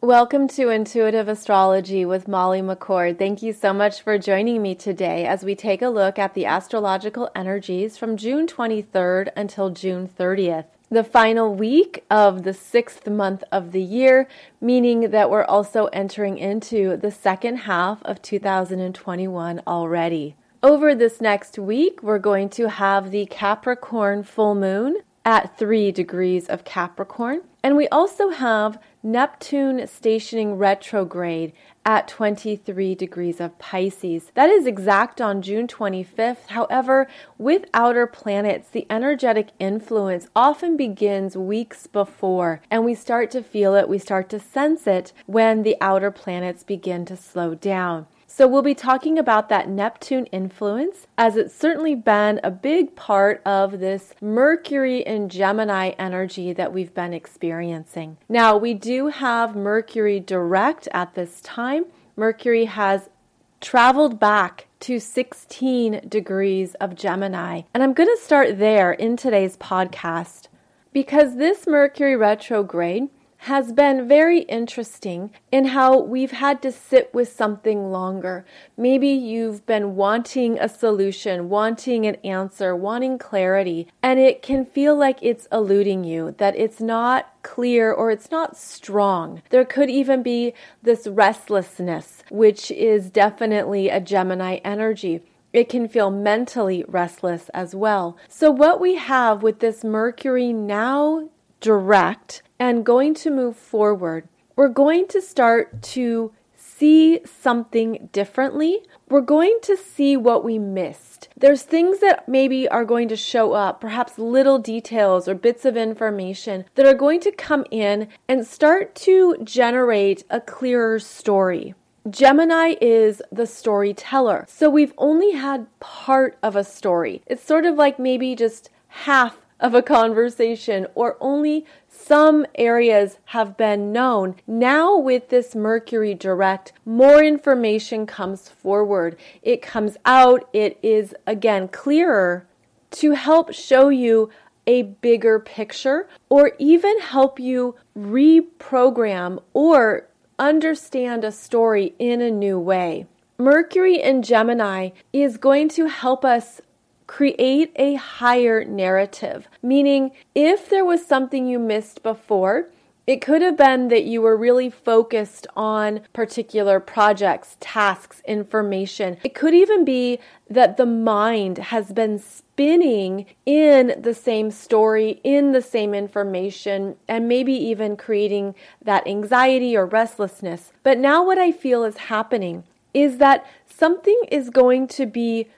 Welcome to Intuitive Astrology with Molly McCord. Thank you so much for joining me today as we take a look at the astrological energies from June 23rd until June 30th. The final week of the sixth month of the year, meaning that we're also entering into the second half of 2021 already. Over this next week, we're going to have the Capricorn full moon at 3 degrees of Capricorn. And we also have Neptune stationing retrograde at 23 degrees of Pisces. That is exact on June 25th. However, with outer planets, the energetic influence often begins weeks before, and we start to feel it, we start to sense it when the outer planets begin to slow down. So, we'll be talking about that Neptune influence, as it's certainly been a big part of this Mercury and Gemini energy that we've been experiencing. Now, we do have Mercury direct at this time. Mercury has traveled back to 16 degrees of Gemini. And I'm going to start there in today's podcast because this Mercury retrograde has been very interesting in how we've had to sit with something longer. Maybe you've been wanting a solution, wanting an answer, wanting clarity, and it can feel like it's eluding you, that it's not clear or it's not strong. There could even be this restlessness, which is definitely a Gemini energy. It can feel mentally restless as well. So, what we have with this Mercury now direct and going to move forward, we're going to start to see something differently. We're going to see what we missed. There's things that maybe are going to show up, perhaps little details or bits of information that are going to come in and start to generate a clearer story. Gemini is the storyteller. So we've only had part of a story. It's sort of like maybe just half of a conversation or only some areas have been known. Now, with this Mercury direct, more information comes forward. It comes out. It is again clearer to help show you a bigger picture or even help you reprogram or understand a story in a new way. Mercury in Gemini is going to help us create a higher narrative. Meaning, if there was something you missed before, it could have been that you were really focused on particular projects, tasks, information. It could even be that the mind has been spinning in the same story, in the same information, and maybe even creating that anxiety or restlessness. But now, what I feel is happening is that something is going to be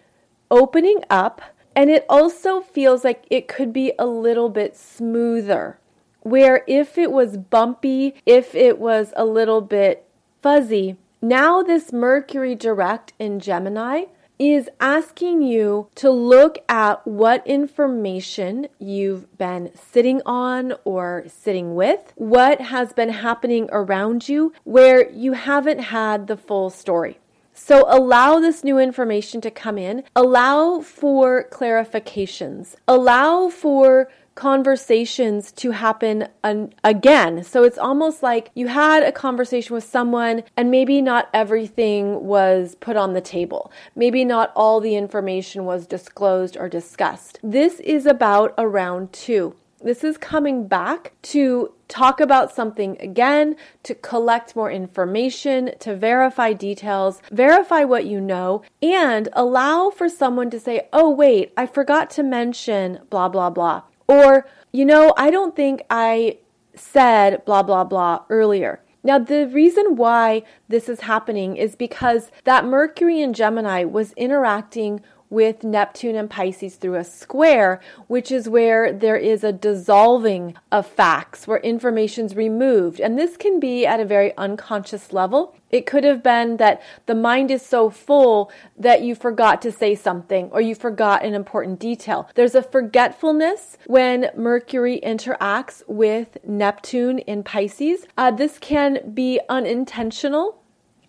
opening up, and it also feels like it could be a little bit smoother. Where if it was bumpy, if it was a little bit fuzzy, now this Mercury direct in Gemini is asking you to look at what information you've been sitting on or sitting with, what has been happening around you where you haven't had the full story. So allow this new information to come in, allow for clarifications, allow for conversations to happen an- again. So it's almost like you had a conversation with someone and maybe not everything was put on the table. Maybe not all the information was disclosed or discussed. This is about a round two. This is coming back to talk about something again, to collect more information, to verify details, verify what you know, and allow for someone to say, oh, wait, I forgot to mention blah, blah, blah. Or, you know, I don't think I said blah, blah, blah earlier. Now, the reason why this is happening is because that Mercury in Gemini was interacting with Neptune and Pisces through a square, which is where there is a dissolving of facts, where information's removed. And this can be at a very unconscious level. It could have been that the mind is so full that you forgot to say something or you forgot an important detail. There's a forgetfulness when Mercury interacts with Neptune in Pisces. Uh, this can be unintentional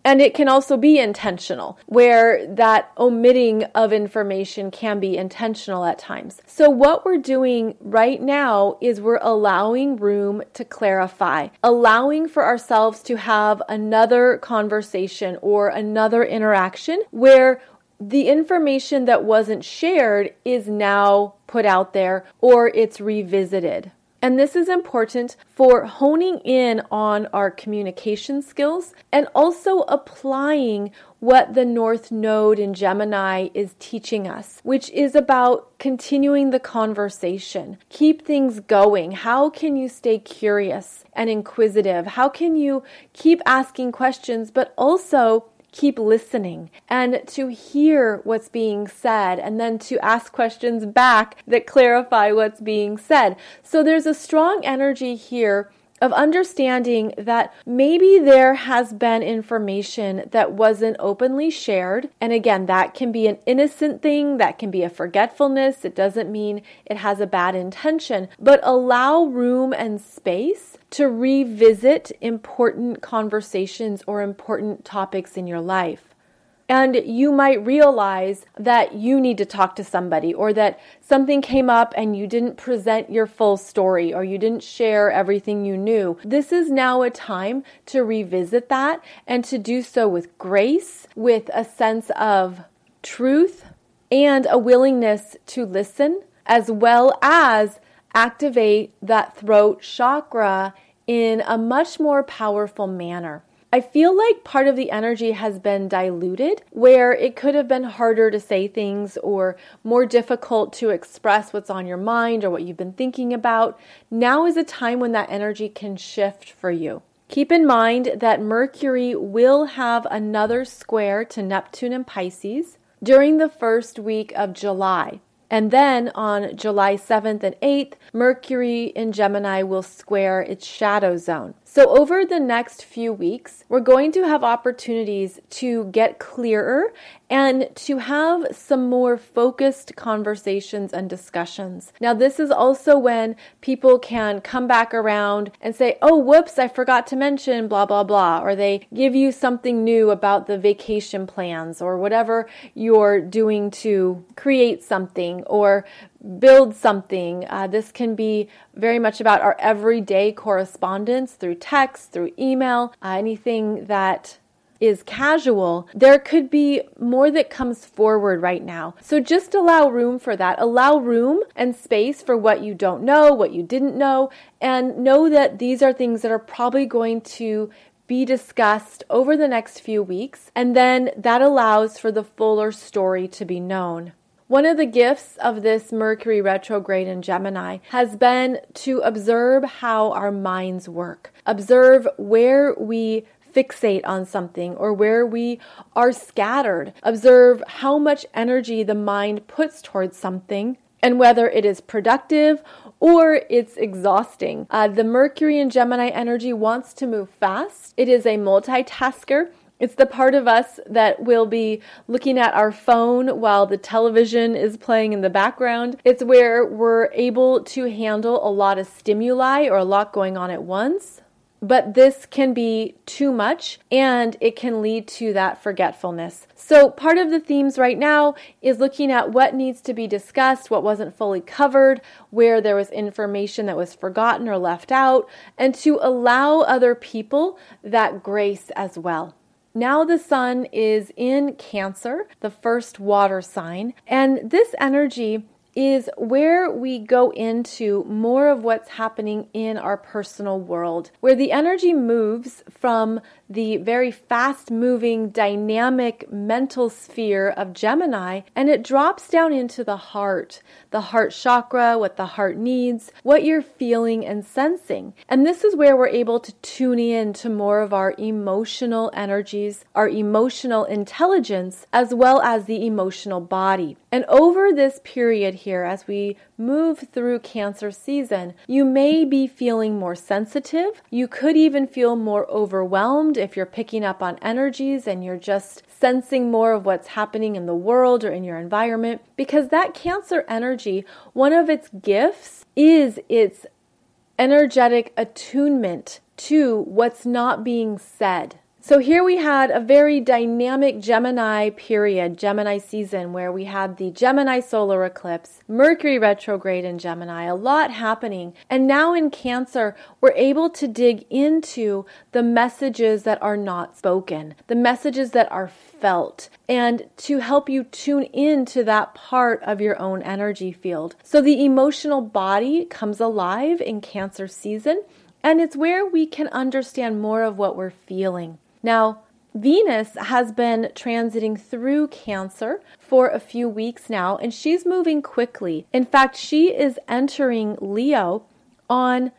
And it can also be intentional, where that omitting of information can be intentional at times. So, what we're doing right now is we're allowing room to clarify, allowing for ourselves to have another conversation or another interaction where the information that wasn't shared is now put out there or it's revisited. And this is important for honing in on our communication skills and also applying what the North Node in Gemini is teaching us, which is about continuing the conversation. Keep things going. How can you stay curious and inquisitive? How can you keep asking questions, but also keep listening and to hear what's being said and then to ask questions back that clarify what's being said. So there's a strong energy here of understanding that maybe there has been information that wasn't openly shared. And again, that can be an innocent thing, that can be a forgetfulness. It doesn't mean it has a bad intention, but allow room and space to revisit important conversations or important topics in your life. And you might realize that you need to talk to somebody or that something came up and you didn't present your full story or you didn't share everything you knew. This is now a time to revisit that and to do so with grace, with a sense of truth, and a willingness to listen, as well as activate that throat chakra in a much more powerful manner. I feel like part of the energy has been diluted, where it could have been harder to say things or more difficult to express what's on your mind or what you've been thinking about. Now is a time when that energy can shift for you. Keep in mind that Mercury will have another square to Neptune and Pisces during the first week of July. And then on July 7th and 8th, Mercury in Gemini will square its shadow zone. So, over the next few weeks, we're going to have opportunities to get clearer and to have some more focused conversations and discussions. Now, this is also when people can come back around and say, oh, whoops, I forgot to mention blah, blah, blah, or they give you something new about the vacation plans or whatever you're doing to create something or build something. Uh, this can be very much about our everyday correspondence through text, through email, uh, anything that is casual, there could be more that comes forward right now. So just allow room for that. Allow room and space for what you don't know, what you didn't know, and know that these are things that are probably going to be discussed over the next few weeks, and then that allows for the fuller story to be known. One of the gifts of this Mercury retrograde in Gemini has been to observe how our minds work, observe where we fixate on something or where we are scattered, observe how much energy the mind puts towards something. And whether it is productive or it's exhausting. Uh, the Mercury and Gemini energy wants to move fast. It is a multitasker. It's the part of us that will be looking at our phone while the television is playing in the background. It's where we're able to handle a lot of stimuli or a lot going on at once. But this can be too much and it can lead to that forgetfulness. So, part of the themes right now is looking at what needs to be discussed, what wasn't fully covered, where there was information that was forgotten or left out, and to allow other people that grace as well. Now the sun is in Cancer, the first water sign, and this energy is where we go into more of what's happening in our personal world, where the energy moves from the very fast moving, dynamic mental sphere of Gemini, and it drops down into the heart, the heart chakra, what the heart needs, what you're feeling and sensing. And this is where we're able to tune in to more of our emotional energies, our emotional intelligence, as well as the emotional body. And over this period here, as we move through Cancer season, you may be feeling more sensitive. You could even feel more overwhelmed if you're picking up on energies and you're just sensing more of what's happening in the world or in your environment. Because that Cancer energy, one of its gifts is its energetic attunement to what's not being said. So here we had a very dynamic Gemini period, Gemini season, where we had the Gemini solar eclipse, Mercury retrograde in Gemini, a lot happening. And now in Cancer, we're able to dig into the messages that are not spoken, the messages that are felt, and to help you tune into that part of your own energy field. So the emotional body comes alive in Cancer season. And it's where we can understand more of what we're feeling. Now, Venus has been transiting through Cancer for a few weeks now, and she's moving quickly. In fact, she is entering Leo on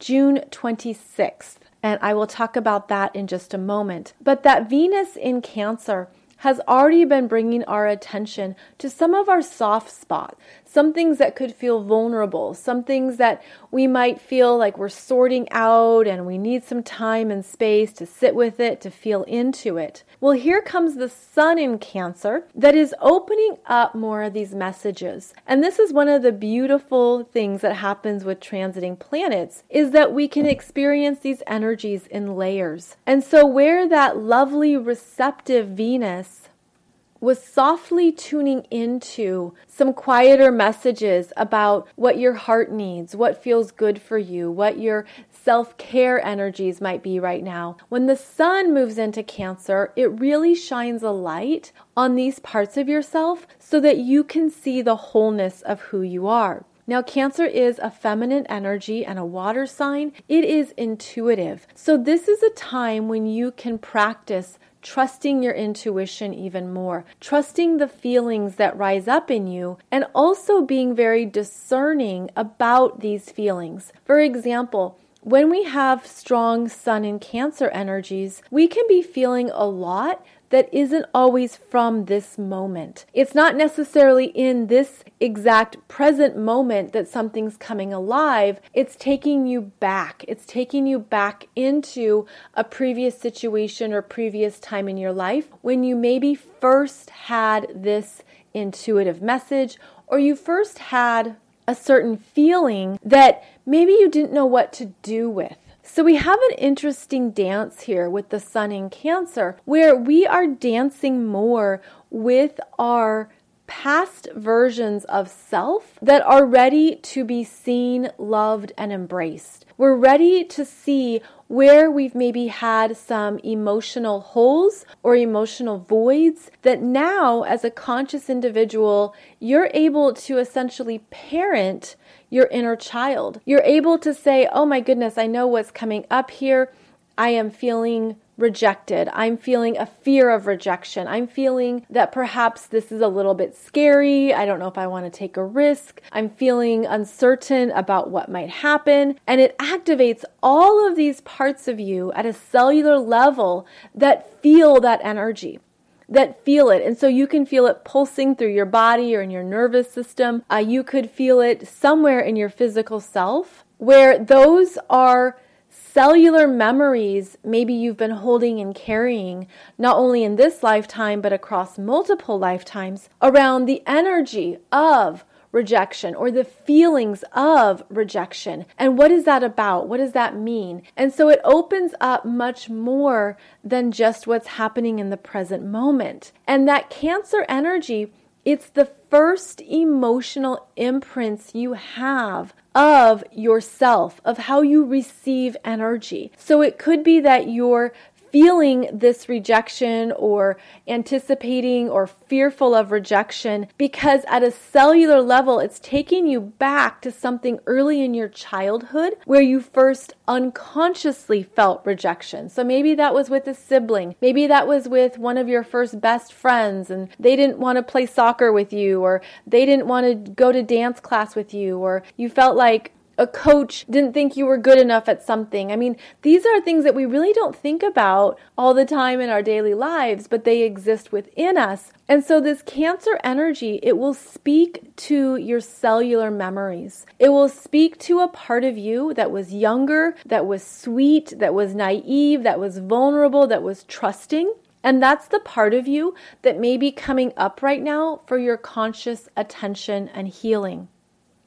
June 26th, and I will talk about that in just a moment. But that Venus in Cancer has already been bringing our attention to some of our soft spots, some things that could feel vulnerable, some things that we might feel like we're sorting out and we need some time and space to sit with it, to feel into it. Well, here comes the sun in Cancer that is opening up more of these messages. And this is one of the beautiful things that happens with transiting planets is that we can experience these energies in layers. And so where that lovely receptive Venus was softly tuning into some quieter messages about what your heart needs, what feels good for you, what your self care energies might be right now. When the sun moves into Cancer, it really shines a light on these parts of yourself so that you can see the wholeness of who you are. Now, Cancer is a feminine energy and a water sign. It is intuitive. So, this is a time when you can practice trusting your intuition even more, trusting the feelings that rise up in you, and also being very discerning about these feelings. For example, when we have strong sun and cancer energies, we can be feeling a lot that isn't always from this moment. It's not necessarily in this exact present moment that something's coming alive. It's taking you back. It's taking you back into a previous situation or previous time in your life when you maybe first had this intuitive message or you first had a certain feeling that maybe you didn't know what to do with. So we have an interesting dance here with the sun in Cancer where we are dancing more with our past versions of self that are ready to be seen, loved, and embraced. We're ready to see where we've maybe had some emotional holes or emotional voids that now, as a conscious individual, you're able to essentially parent your inner child. You're able to say, Oh my goodness, I know what's coming up here. I am feeling rejected. I'm feeling a fear of rejection. I'm feeling that perhaps this is a little bit scary. I don't know if I want to take a risk. I'm feeling uncertain about what might happen. And it activates all of these parts of you at a cellular level that feel that energy that feel it. And so you can feel it pulsing through your body or in your nervous system. Uh, you could feel it somewhere in your physical self where those are cellular memories maybe you've been holding and carrying, not only in this lifetime, but across multiple lifetimes, around the energy of rejection or the feelings of rejection. And what is that about? What does that mean? And so it opens up much more than just what's happening in the present moment. And that Cancer energy, it's the first emotional imprints you have of yourself, of how you receive energy. So it could be that you're feeling this rejection or anticipating or fearful of rejection because at a cellular level, it's taking you back to something early in your childhood where you first unconsciously felt rejection. So maybe that was with a sibling, maybe that was with one of your first best friends and they didn't want to play soccer with you or they didn't want to go to dance class with you or you felt like a coach didn't think you were good enough at something. I mean, these are things that we really don't think about all the time in our daily lives, but they exist within us. And so, this cancer energy, it will speak to your cellular memories. It will speak to a part of you that was younger, that was sweet, that was naive, that was vulnerable, that was trusting. And that's the part of you that may be coming up right now for your conscious attention and healing.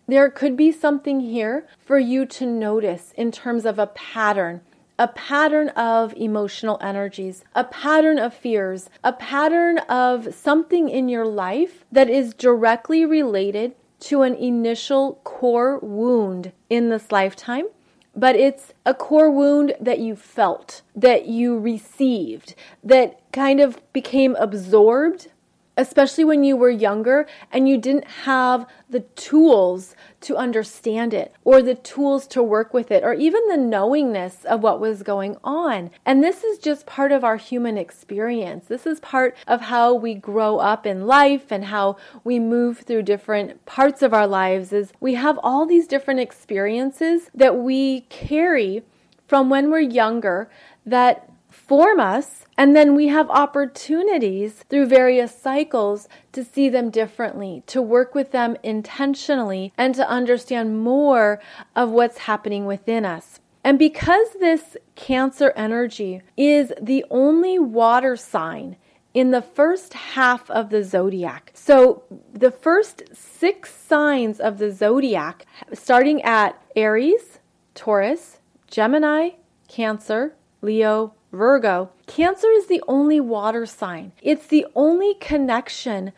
There could be something here for you to notice in terms of a pattern, a pattern of emotional energies, a pattern of fears, a pattern of something in your life that is directly related to an initial core wound in this lifetime. But it's a core wound that you felt, that you received, that kind of became absorbed especially when you were younger and you didn't have the tools to understand it or the tools to work with it or even the knowingness of what was going on. And this is just part of our human experience. This is part of how we grow up in life and how we move through different parts of our lives is we have all these different experiences that we carry from when we're younger that form us, and then we have opportunities through various cycles to see them differently, to work with them intentionally, and to understand more of what's happening within us. And because this Cancer energy is the only water sign in the first half of the zodiac. So, the first six signs of the zodiac, starting at Aries, Taurus, Gemini, Cancer, Leo, Virgo, Cancer is the only water sign. It's the only connection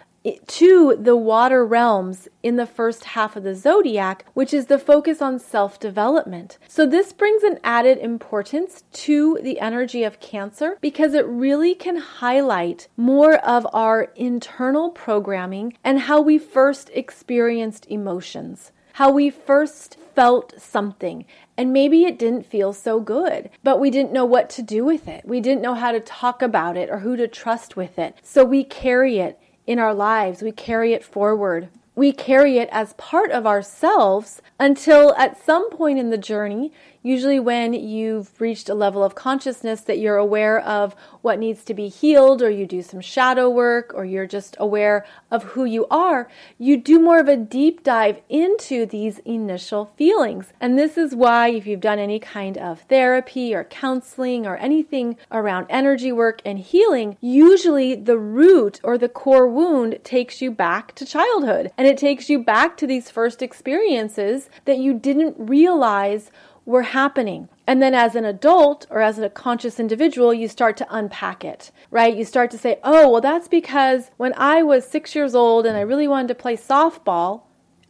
to the water realms in the first half of the zodiac, which is the focus on self development. So, this brings an added importance to the energy of Cancer because it really can highlight more of our internal programming and how we first experienced emotions how we first felt something. And maybe it didn't feel so good, but we didn't know what to do with it. We didn't know how to talk about it or who to trust with it. So we carry it in our lives, we carry it forward. We carry it as part of ourselves until at some point in the journey, usually when you've reached a level of consciousness that you're aware of what needs to be healed, or you do some shadow work, or you're just aware of who you are, you do more of a deep dive into these initial feelings. And this is why, if you've done any kind of therapy or counseling or anything around energy work and healing, usually the root or the core wound takes you back to childhood and it takes you back to these first experiences that you didn't realize were happening. And then as an adult or as a conscious individual, you start to unpack it, right? You start to say, oh, well, that's because when I was six years old and I really wanted to play softball,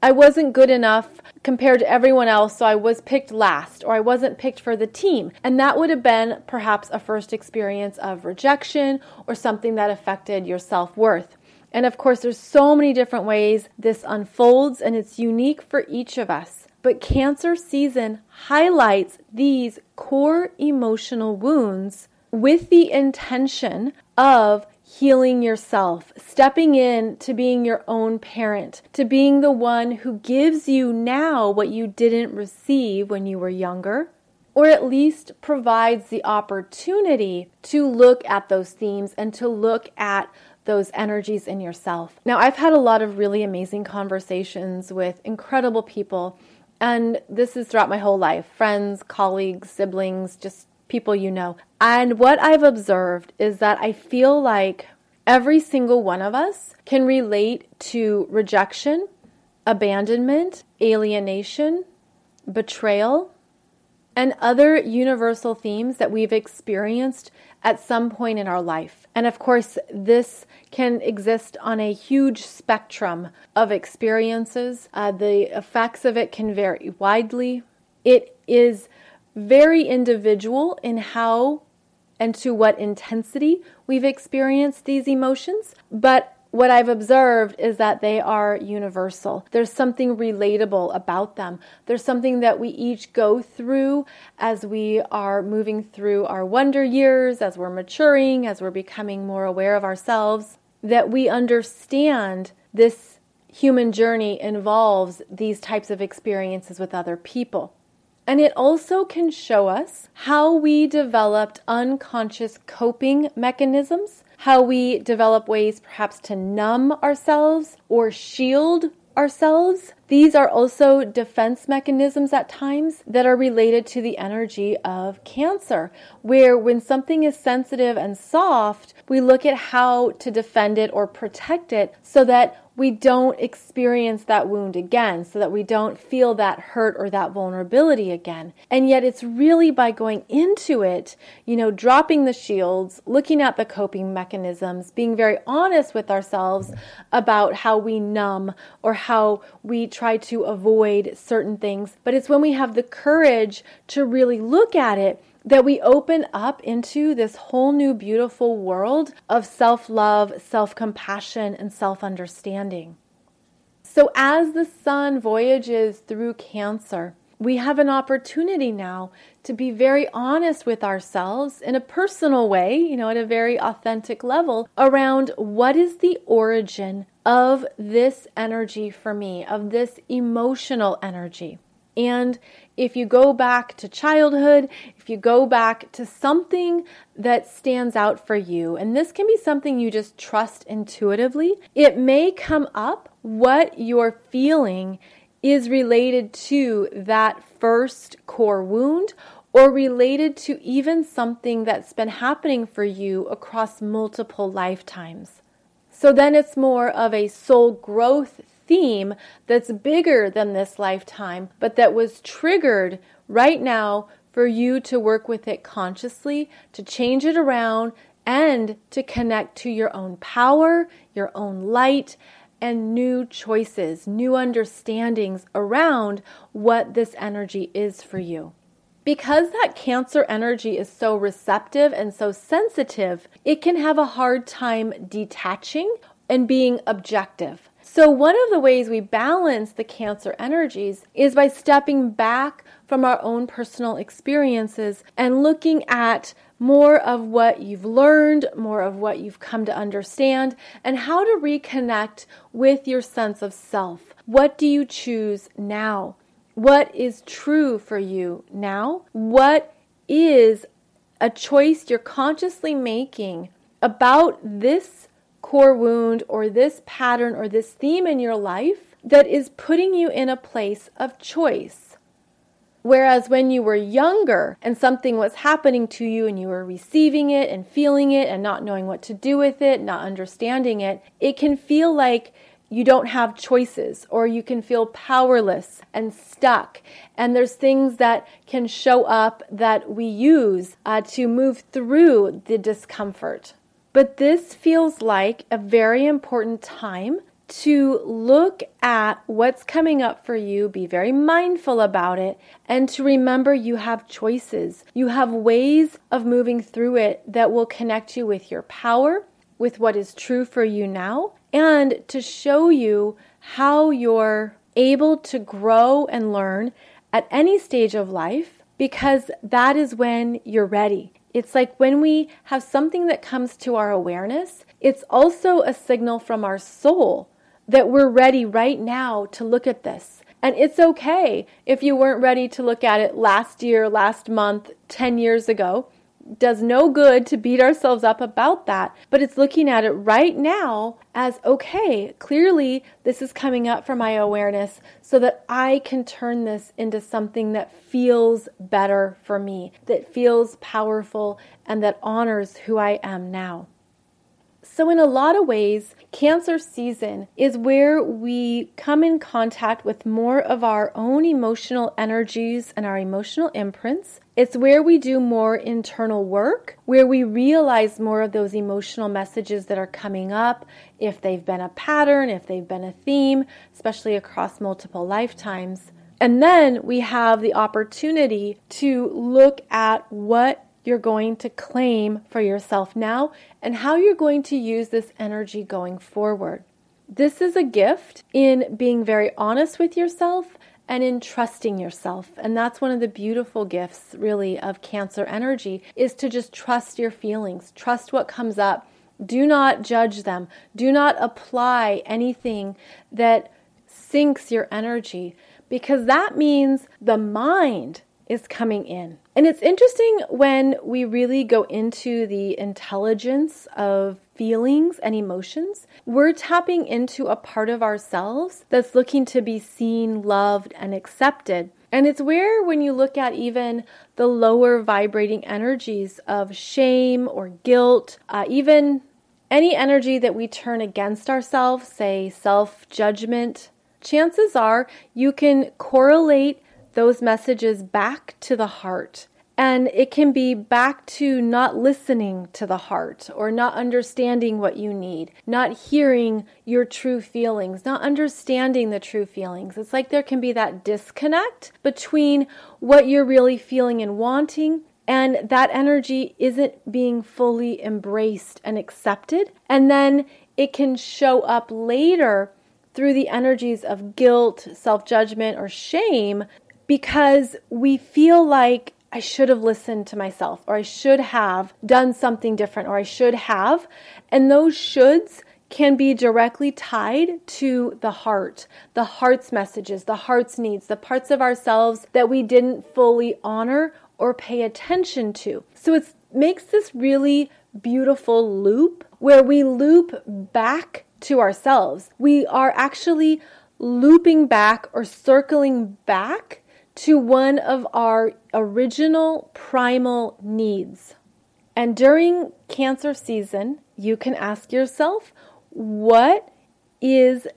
I wasn't good enough compared to everyone else, so I was picked last, or I wasn't picked for the team. And that would have been perhaps a first experience of rejection or something that affected your self worth. And of course, there's so many different ways this unfolds, and it's unique for each of us. But Cancer season highlights these core emotional wounds with the intention of healing yourself, stepping in to being your own parent, to being the one who gives you now what you didn't receive when you were younger, or at least provides the opportunity to look at those themes and to look at those energies in yourself. Now, I've had a lot of really amazing conversations with incredible people and this is throughout my whole life friends, colleagues, siblings, just people you know. And what I've observed is that I feel like every single one of us can relate to rejection, abandonment, alienation, betrayal, and other universal themes that we've experienced at some point in our life. And of course, this can exist on a huge spectrum of experiences. Uh, the effects of it can vary widely. It is very individual in how and to what intensity we've experienced these emotions, but what I've observed is that they are universal. There's something relatable about them. There's something that we each go through as we are moving through our wonder years, as we're maturing, as we're becoming more aware of ourselves, that we understand this human journey involves these types of experiences with other people. And it also can show us how we developed unconscious coping mechanisms how we develop ways perhaps to numb ourselves or shield ourselves. These are also defense mechanisms at times that are related to the energy of cancer, where when something is sensitive and soft, we look at how to defend it or protect it so that we don't experience that wound again, so that we don't feel that hurt or that vulnerability again. And yet, it's really by going into it, you know, dropping the shields, looking at the coping mechanisms, being very honest with ourselves about how we numb or how we try to avoid certain things. But it's when we have the courage to really look at it that we open up into this whole new beautiful world of self love, self compassion, and self understanding. So, as the sun voyages through Cancer, we have an opportunity now to be very honest with ourselves in a personal way, you know, at a very authentic level around what is the origin of this energy for me, of this emotional energy. And if you go back to childhood, if you go back to something that stands out for you, and this can be something you just trust intuitively, it may come up what you're feeling is related to that first core wound or related to even something that's been happening for you across multiple lifetimes. So then it's more of a soul growth theme that's bigger than this lifetime, but that was triggered right now for you to work with it consciously, to change it around, and to connect to your own power, your own light, and new choices, new understandings around what this energy is for you. Because that Cancer energy is so receptive and so sensitive, it can have a hard time detaching and being objective. So, one of the ways we balance the Cancer energies is by stepping back from our own personal experiences and looking at more of what you've learned, more of what you've come to understand, and how to reconnect with your sense of self. What do you choose now? What is true for you now? What is a choice you're consciously making about this core wound or this pattern or this theme in your life that is putting you in a place of choice. Whereas when you were younger and something was happening to you and you were receiving it and feeling it and not knowing what to do with it, not understanding it, it can feel like you don't have choices or you can feel powerless and stuck. And there's things that can show up that we use uh, to move through the discomfort. But this feels like a very important time to look at what's coming up for you, be very mindful about it, and to remember you have choices. You have ways of moving through it that will connect you with your power, with what is true for you now, and to show you how you're able to grow and learn at any stage of life because that is when you're ready. It's like when we have something that comes to our awareness, it's also a signal from our soul that we're ready right now to look at this. And it's okay if you weren't ready to look at it last year, last month, 10 years ago does no good to beat ourselves up about that, but it's looking at it right now as okay, clearly this is coming up for my awareness so that I can turn this into something that feels better for me, that feels powerful, and that honors who I am now. So, in a lot of ways, Cancer season is where we come in contact with more of our own emotional energies and our emotional imprints. It's where we do more internal work, where we realize more of those emotional messages that are coming up, if they've been a pattern, if they've been a theme, especially across multiple lifetimes. And then we have the opportunity to look at what you're going to claim for yourself now and how you're going to use this energy going forward. This is a gift in being very honest with yourself and in trusting yourself. And that's one of the beautiful gifts really of cancer energy is to just trust your feelings, trust what comes up. Do not judge them. Do not apply anything that sinks your energy because that means the mind is coming in. And it's interesting when we really go into the intelligence of feelings and emotions, we're tapping into a part of ourselves that's looking to be seen, loved, and accepted. And it's where, when you look at even the lower vibrating energies of shame or guilt, uh, even Any energy that we turn against ourselves, say self judgment, chances are you can correlate those messages back to the heart. And it can be back to not listening to the heart or not understanding what you need, not hearing your true feelings, not understanding the true feelings. It's like there can be that disconnect between what you're really feeling and wanting and that energy isn't being fully embraced and accepted. And then it can show up later through the energies of guilt, self judgment, or shame because we feel like I should have listened to myself, or I should have done something different, or I should have. And those shoulds can be directly tied to the heart, the heart's messages, the heart's needs, the parts of ourselves that we didn't fully honor or pay attention to. So it makes this really beautiful loop where we loop back to ourselves. We are actually looping back or circling back to one of our original primal needs. And during cancer season, you can ask yourself, what is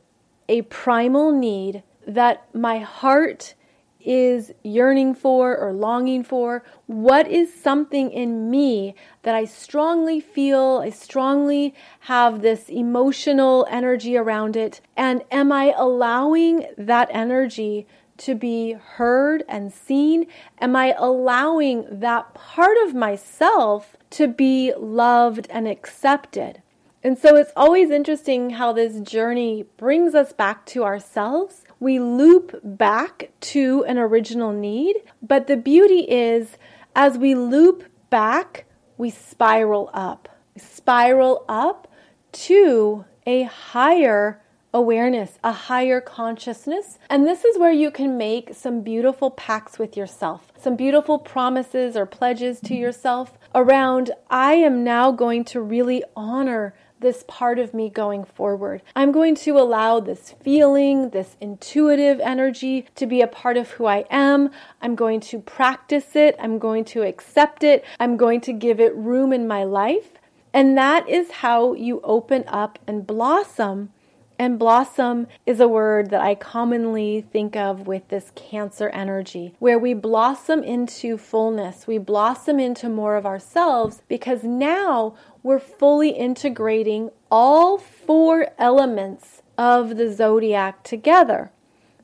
a primal need that my heart is yearning for or longing for? What is something in me that I strongly feel, I strongly have this emotional energy around it? And am I allowing that energy to be heard and seen? Am I allowing that part of myself to be loved and accepted? And so it's always interesting how this journey brings us back to ourselves we loop back to an original need. But the beauty is, as we loop back, we spiral up, spiral up to a higher awareness, a higher consciousness. And this is where you can make some beautiful pacts with yourself, some beautiful promises or pledges to yourself around I am now going to really honor this part of me going forward. I'm going to allow this feeling, this intuitive energy to be a part of who I am. I'm going to practice it. I'm going to accept it. I'm going to give it room in my life. And that is how you open up and blossom and blossom is a word that I commonly think of with this cancer energy, where we blossom into fullness. We blossom into more of ourselves because now we're fully integrating all four elements of the zodiac together.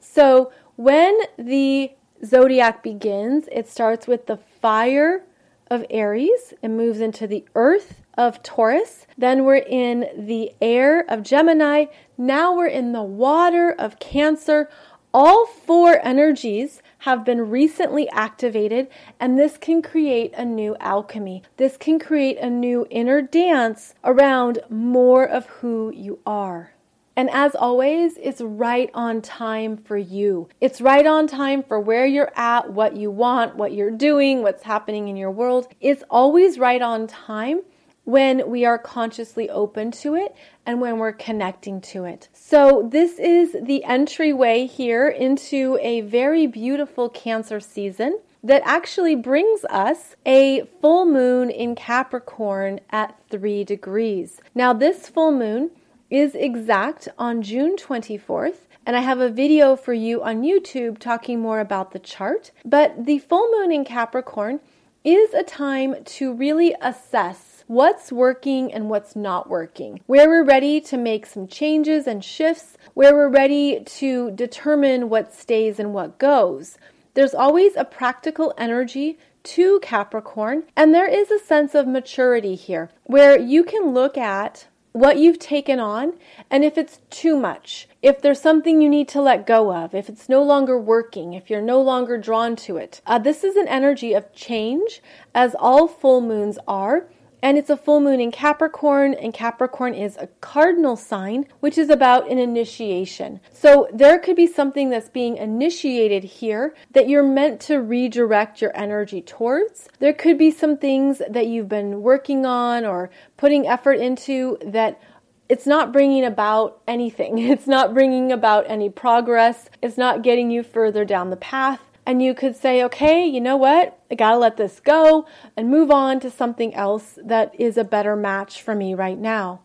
So when the zodiac begins, it starts with the fire of Aries and moves into the earth of Taurus. Then we're in the air of Gemini. Now we're in the water of Cancer. All four energies have been recently activated, and this can create a new alchemy. This can create a new inner dance around more of who you are. And as always, it's right on time for you. It's right on time for where you're at, what you want, what you're doing, what's happening in your world. It's always right on time when we are consciously open to it and when we're connecting to it. So, this is the entryway here into a very beautiful Cancer season that actually brings us a full moon in Capricorn at three degrees. Now, this full moon is exact on June 24th. And I have a video for you on YouTube talking more about the chart. But the full moon in Capricorn is a time to really assess what's working and what's not working, where we're ready to make some changes and shifts, where we're ready to determine what stays and what goes. There's always a practical energy to Capricorn, and there is a sense of maturity here where you can look at what you've taken on and if it's too much, if there's something you need to let go of, if it's no longer working, if you're no longer drawn to it. Uh, this is an energy of change, as all full moons are. And it's a full moon in Capricorn, and Capricorn is a cardinal sign, which is about an initiation. So there could be something that's being initiated here that you're meant to redirect your energy towards. There could be some things that you've been working on or putting effort into that it's not bringing about anything. It's not bringing about any progress. It's not getting you further down the path and you could say, okay, you know what? I gotta let this go and move on to something else that is a better match for me right now.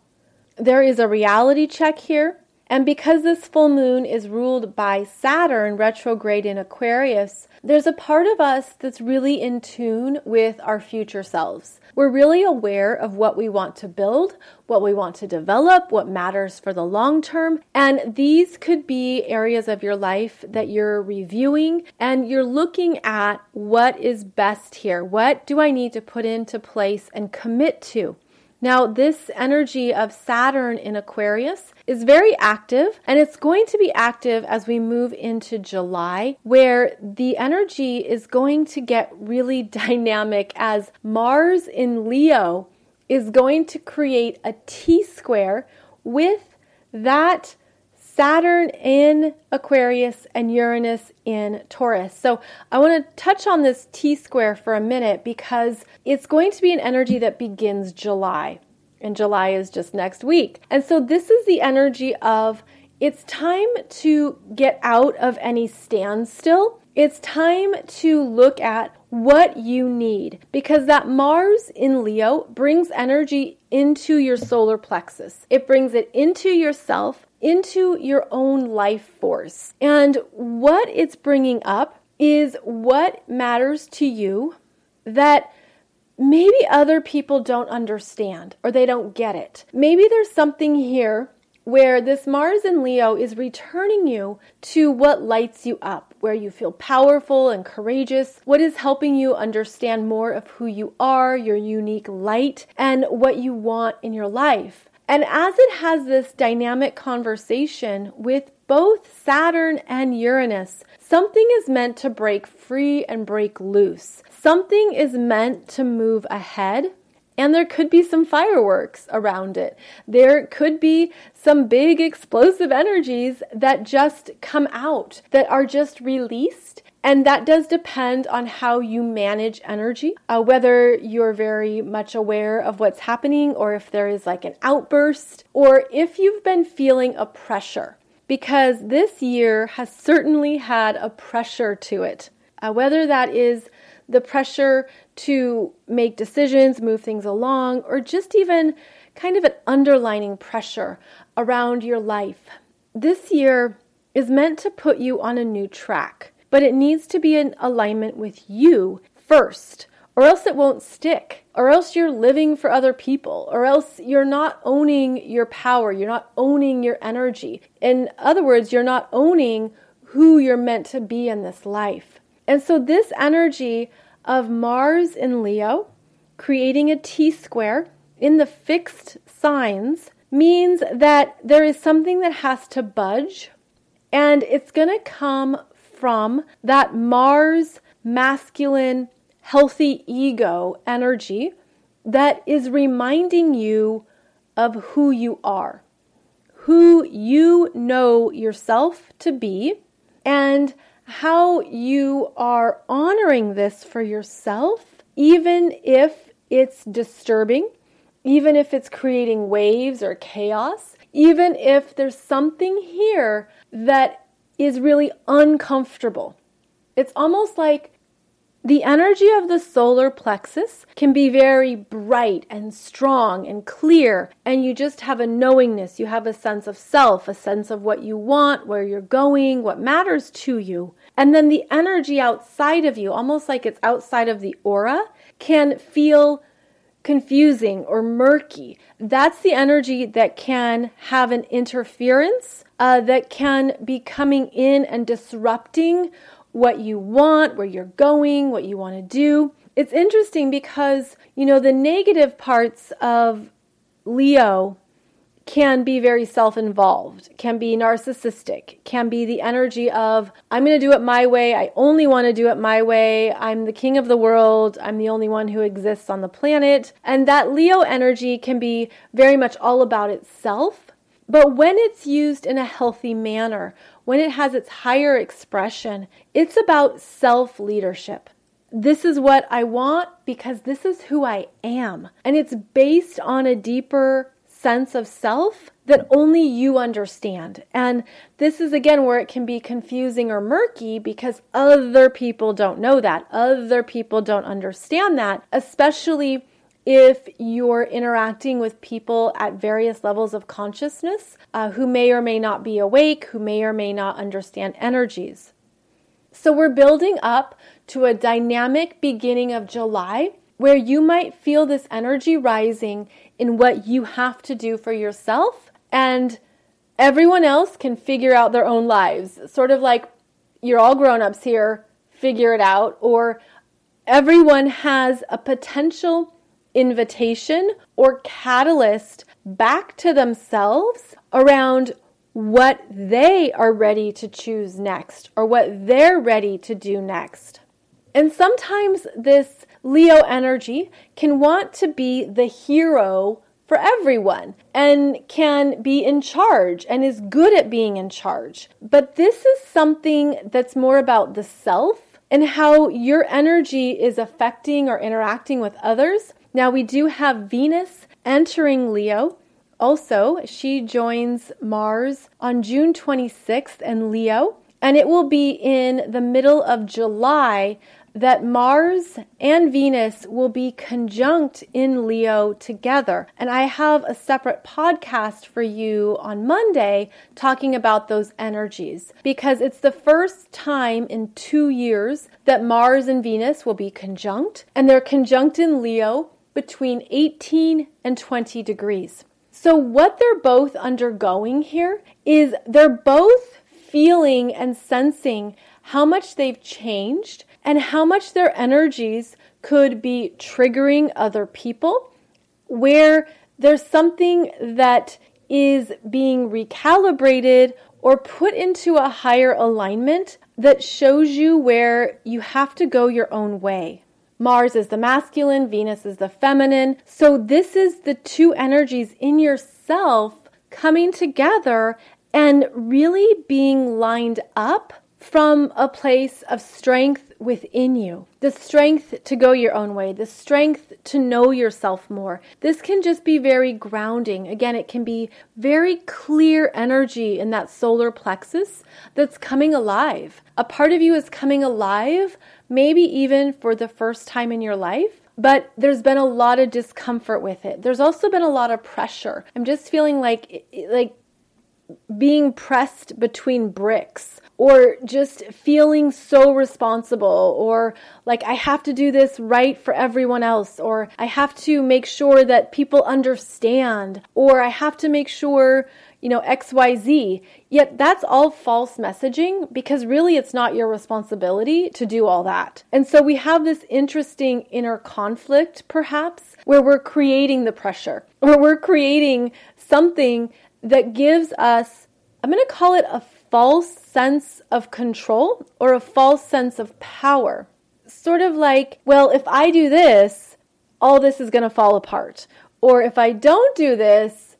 there is a reality check here. And because this full moon is ruled by Saturn retrograde in Aquarius, there's a part of us that's really in tune with our future selves. We're really aware of what we want to build, what we want to develop, what matters for the long term. And these could be areas of your life that you're reviewing and you're looking at what is best here. What do I need to put into place and commit to? Now, this energy of Saturn in Aquarius is very active, and it's going to be active as we move into July, where the energy is going to get really dynamic as Mars in Leo is going to create a T square with that Saturn in Aquarius and Uranus in Taurus. So I want to touch on this T square for a minute because it's going to be an energy that begins July. And July is just next week. And so this is the energy of it's time to get out of any standstill. It's time to look at what you need because that Mars in Leo brings energy into your solar plexus. It brings it into yourself into your own life force. And what it's bringing up is what matters to you that maybe other people don't understand or they don't get it. Maybe there's something here where this Mars in Leo is returning you to what lights you up, where you feel powerful and courageous, what is helping you understand more of who you are, your unique light, and what you want in your life. And as it has this dynamic conversation with both Saturn and Uranus, something is meant to break free and break loose. Something is meant to move ahead. And there could be some fireworks around it. There could be some big explosive energies that just come out, that are just released and that does depend on how you manage energy, uh, whether you're very much aware of what's happening, or if there is like an outburst, or if you've been feeling a pressure, because this year has certainly had a pressure to it. Uh, whether that is the pressure to make decisions, move things along, or just even kind of an underlining pressure around your life. This year is meant to put you on a new track but it needs to be in alignment with you first, or else it won't stick, or else you're living for other people, or else you're not owning your power, you're not owning your energy. In other words, you're not owning who you're meant to be in this life. And so, this energy of Mars in Leo creating a T square in the fixed signs means that there is something that has to budge and it's going to come from that Mars masculine healthy ego energy that is reminding you of who you are, who you know yourself to be, and how you are honoring this for yourself, even if it's disturbing, even if it's creating waves or chaos, even if there's something here that is really uncomfortable. It's almost like the energy of the solar plexus can be very bright and strong and clear, and you just have a knowingness. You have a sense of self, a sense of what you want, where you're going, what matters to you. And then the energy outside of you, almost like it's outside of the aura, can feel confusing or murky. That's the energy that can have an interference uh, that can be coming in and disrupting what you want, where you're going, what you want to do. It's interesting because, you know, the negative parts of Leo can be very self involved, can be narcissistic, can be the energy of, I'm going to do it my way. I only want to do it my way. I'm the king of the world. I'm the only one who exists on the planet. And that Leo energy can be very much all about itself but when it's used in a healthy manner, when it has its higher expression, it's about self leadership. This is what I want because this is who I am. And it's based on a deeper sense of self that only you understand. And this is again where it can be confusing or murky because other people don't know that. Other people don't understand that, especially if you're interacting with people at various levels of consciousness uh, who may or may not be awake, who may or may not understand energies. So we're building up to a dynamic beginning of July where you might feel this energy rising in what you have to do for yourself and everyone else can figure out their own lives. Sort of like you're all grown ups here, figure it out, or everyone has a potential invitation or catalyst back to themselves around what they are ready to choose next or what they're ready to do next. And sometimes this Leo energy can want to be the hero for everyone and can be in charge and is good at being in charge. But this is something that's more about the self and how your energy is affecting or interacting with others. Now, we do have Venus entering Leo. Also, she joins Mars on June 26th in Leo, and it will be in the middle of July that Mars and Venus will be conjunct in Leo together. And I have a separate podcast for you on Monday talking about those energies because it's the first time in two years that Mars and Venus will be conjunct, and they're conjunct in Leo between 18 and 20 degrees. So, what they're both undergoing here is they're both feeling and sensing how much they've changed and how much their energies could be triggering other people, where there's something that is being recalibrated or put into a higher alignment that shows you where you have to go your own way. Mars is the masculine, Venus is the feminine. So, this is the two energies in yourself coming together and really being lined up from a place of strength within you. The strength to go your own way, the strength to know yourself more. This can just be very grounding. Again, it can be very clear energy in that solar plexus that's coming alive. A part of you is coming alive, maybe even for the first time in your life but there's been a lot of discomfort with it. There's also been a lot of pressure. I'm just feeling like like being pressed between bricks or just feeling so responsible or like I have to do this right for everyone else or I have to make sure that people understand or I have to make sure you know XYZ yet that's all false messaging because really it's not your responsibility to do all that. And so we have this interesting inner conflict perhaps where we're creating the pressure or we're creating something that gives us I'm going to call it a false sense of control or a false sense of power. Sort of like, well, if I do this, all this is going to fall apart. Or if I don't do this,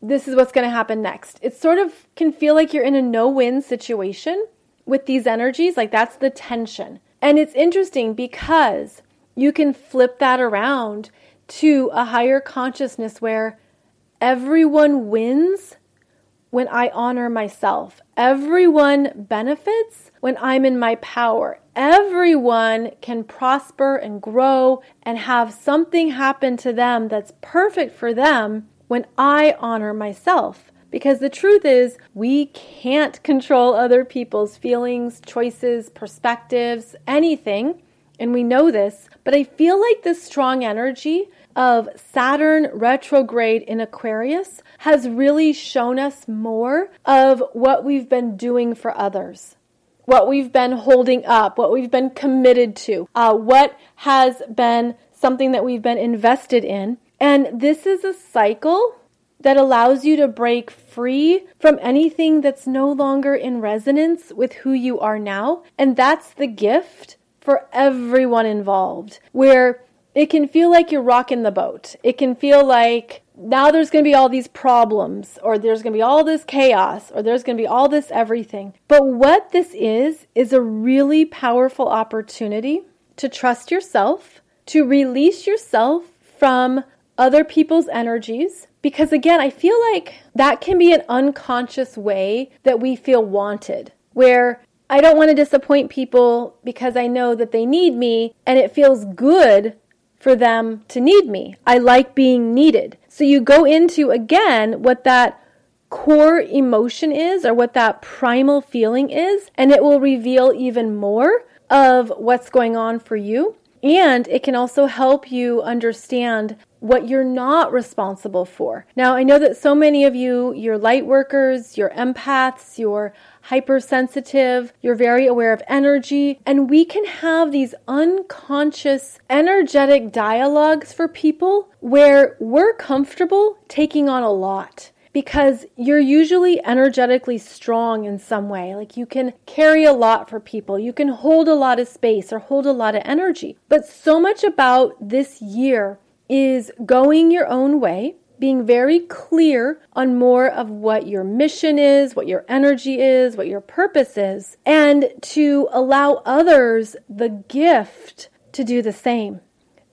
this is what's going to happen next. It sort of can feel like you're in a no win situation with these energies. Like that's the tension. And it's interesting because you can flip that around to a higher consciousness where everyone wins when I honor myself. Everyone benefits when I'm in my power. Everyone can prosper and grow and have something happen to them that's perfect for them when I honor myself. Because the truth is, we can't control other people's feelings, choices, perspectives, anything. And we know this. But I feel like this strong energy of Saturn retrograde in Aquarius has really shown us more of what we've been doing for others, what we've been holding up, what we've been committed to, uh, what has been something that we've been invested in. And this is a cycle that allows you to break free from anything that's no longer in resonance with who you are now. And that's the gift for everyone involved, where it can feel like you're rocking the boat. It can feel like now there's going to be all these problems, or there's going to be all this chaos, or there's going to be all this everything. But what this is, is a really powerful opportunity to trust yourself, to release yourself from other people's energies. Because again, I feel like that can be an unconscious way that we feel wanted, where I don't want to disappoint people because I know that they need me, and it feels good for them to need me. I like being needed. So you go into again what that core emotion is or what that primal feeling is, and it will reveal even more of what's going on for you. And it can also help you understand what you're not responsible for. Now, I know that so many of you, you're light workers, you're empaths, you're hypersensitive, you're very aware of energy, and we can have these unconscious energetic dialogues for people where we're comfortable taking on a lot because you're usually energetically strong in some way. Like you can carry a lot for people, you can hold a lot of space or hold a lot of energy. But so much about this year is going your own way, being very clear on more of what your mission is, what your energy is, what your purpose is, and to allow others the gift to do the same.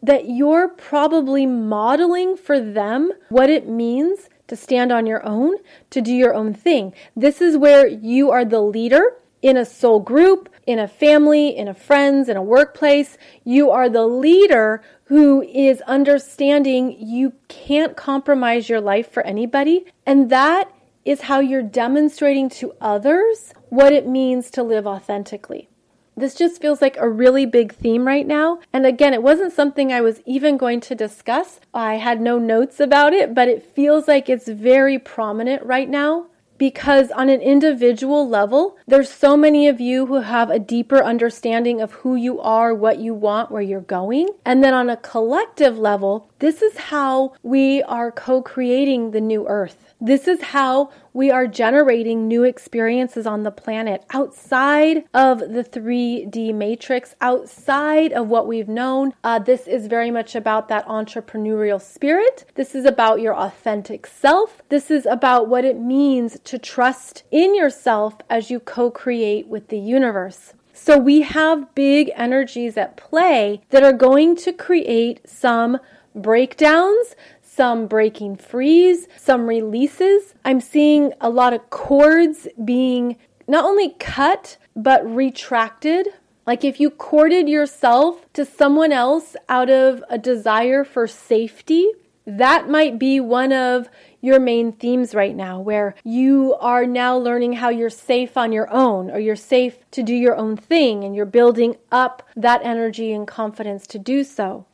That you're probably modeling for them what it means to stand on your own, to do your own thing. This is where you are the leader in a soul group, in a family, in a friends, in a workplace. You are the leader who is understanding you can't compromise your life for anybody. And that is how you're demonstrating to others what it means to live authentically. This just feels like a really big theme right now. And again, it wasn't something I was even going to discuss. I had no notes about it, but it feels like it's very prominent right now because on an individual level, there's so many of you who have a deeper understanding of who you are, what you want, where you're going. And then on a collective level, this is how we are co creating the new earth. This is how we are generating new experiences on the planet outside of the 3D matrix, outside of what we've known. Uh, this is very much about that entrepreneurial spirit. This is about your authentic self. This is about what it means to trust in yourself as you co create with the universe. So we have big energies at play that are going to create some breakdowns, some breaking frees, some releases. I'm seeing a lot of cords being not only cut, but retracted. Like if you corded yourself to someone else out of a desire for safety, that might be one of your main themes right now, where you are now learning how you're safe on your own or you're safe to do your own thing and you're building up that energy and confidence to do so.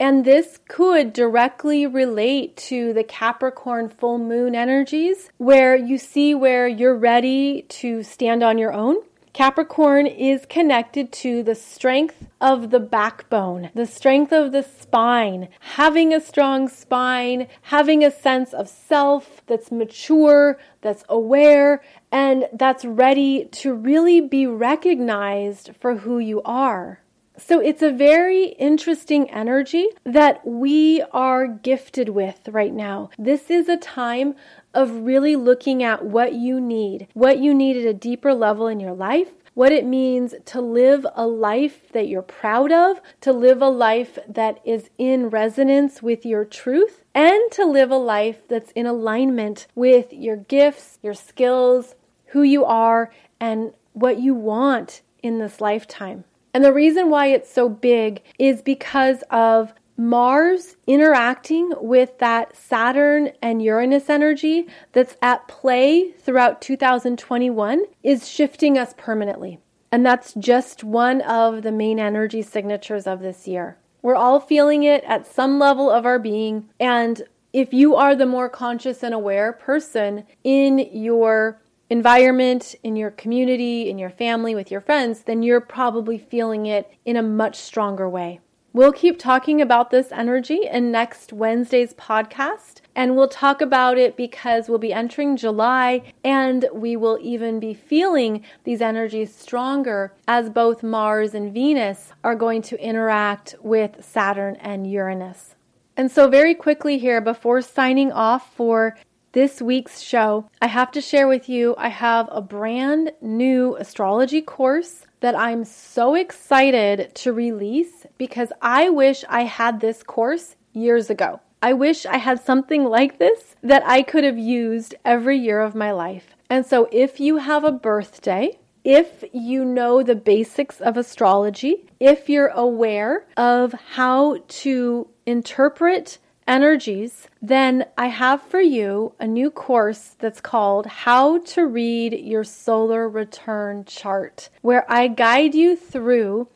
And this could directly relate to the Capricorn full moon energies, where you see where you're ready to stand on your own. Capricorn is connected to the strength of the backbone, the strength of the spine, having a strong spine, having a sense of self that's mature, that's aware, and that's ready to really be recognized for who you are. So it's a very interesting energy that we are gifted with right now. This is a time of really looking at what you need, what you need at a deeper level in your life, what it means to live a life that you're proud of, to live a life that is in resonance with your truth, and to live a life that's in alignment with your gifts, your skills, who you are, and what you want in this lifetime. And the reason why it's so big is because of Mars interacting with that Saturn and Uranus energy that's at play throughout 2021 is shifting us permanently. And that's just one of the main energy signatures of this year. We're all feeling it at some level of our being. And if you are the more conscious and aware person in your environment, in your community, in your family, with your friends, then you're probably feeling it in a much stronger way. We'll keep talking about this energy in next Wednesday's podcast, and we'll talk about it because we'll be entering July and we will even be feeling these energies stronger as both Mars and Venus are going to interact with Saturn and Uranus. And so, very quickly here, before signing off for this week's show, I have to share with you I have a brand new astrology course that I'm so excited to release because I wish I had this course years ago. I wish I had something like this that I could have used every year of my life. And so if you have a birthday, if you know the basics of astrology, if you're aware of how to interpret energies, then I have for you a new course that's called How to Read Your Solar Return Chart, where I guide you through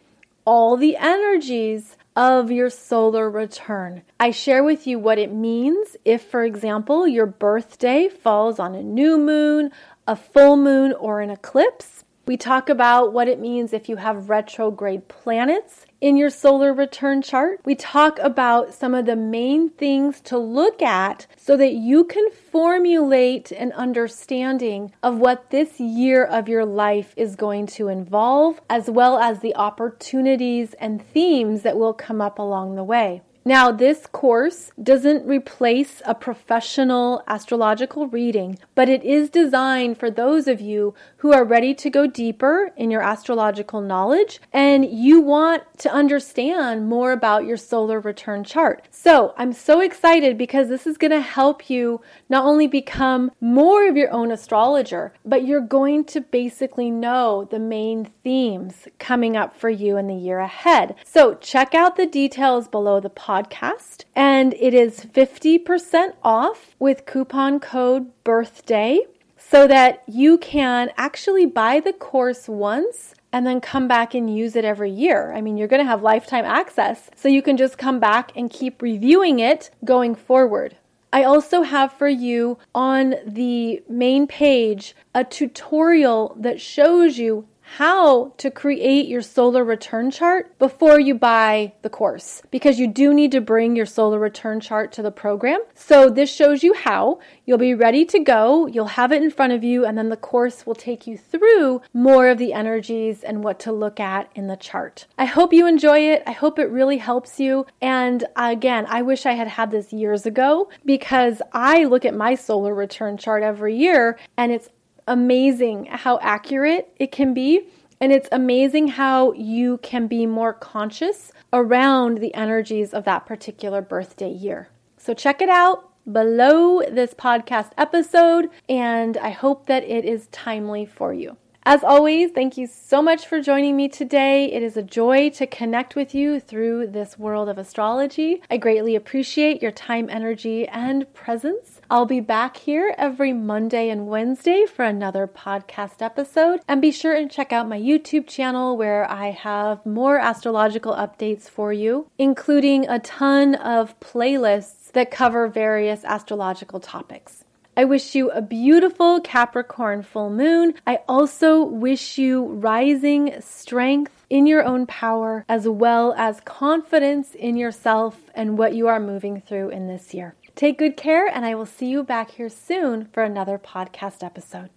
all the energies of your solar return. I share with you what it means if, for example, your birthday falls on a new moon, a full moon, or an eclipse. We talk about what it means if you have retrograde planets in your solar return chart. We talk about some of the main things to look at so that you can formulate an understanding of what this year of your life is going to involve, as well as the opportunities and themes that will come up along the way. Now, this course doesn't replace a professional astrological reading, but it is designed for those of you who are ready to go deeper in your astrological knowledge and you want to understand more about your solar return chart. So, I'm so excited because this is going to help you not only become more of your own astrologer, but you're going to basically know the main themes coming up for you in the year ahead. So, check out the details below the podcast podcast, and it is 50% off with coupon code BIRTHDAY so that you can actually buy the course once and then come back and use it every year. I mean, you're going to have lifetime access, so you can just come back and keep reviewing it going forward. I also have for you on the main page a tutorial that shows you how to create your solar return chart before you buy the course because you do need to bring your solar return chart to the program. So, this shows you how. You'll be ready to go, you'll have it in front of you, and then the course will take you through more of the energies and what to look at in the chart. I hope you enjoy it. I hope it really helps you. And again, I wish I had had this years ago because I look at my solar return chart every year and it's amazing how accurate it can be. And it's amazing how you can be more conscious around the energies of that particular birthday year. So check it out below this podcast episode, and I hope that it is timely for you. As always, thank you so much for joining me today. It is a joy to connect with you through this world of astrology. I greatly appreciate your time, energy, and presence. I'll be back here every Monday and Wednesday for another podcast episode. And be sure and check out my YouTube channel where I have more astrological updates for you, including a ton of playlists that cover various astrological topics. I wish you a beautiful Capricorn full moon. I also wish you rising strength in your own power, as well as confidence in yourself and what you are moving through in this year. Take good care, and I will see you back here soon for another podcast episode.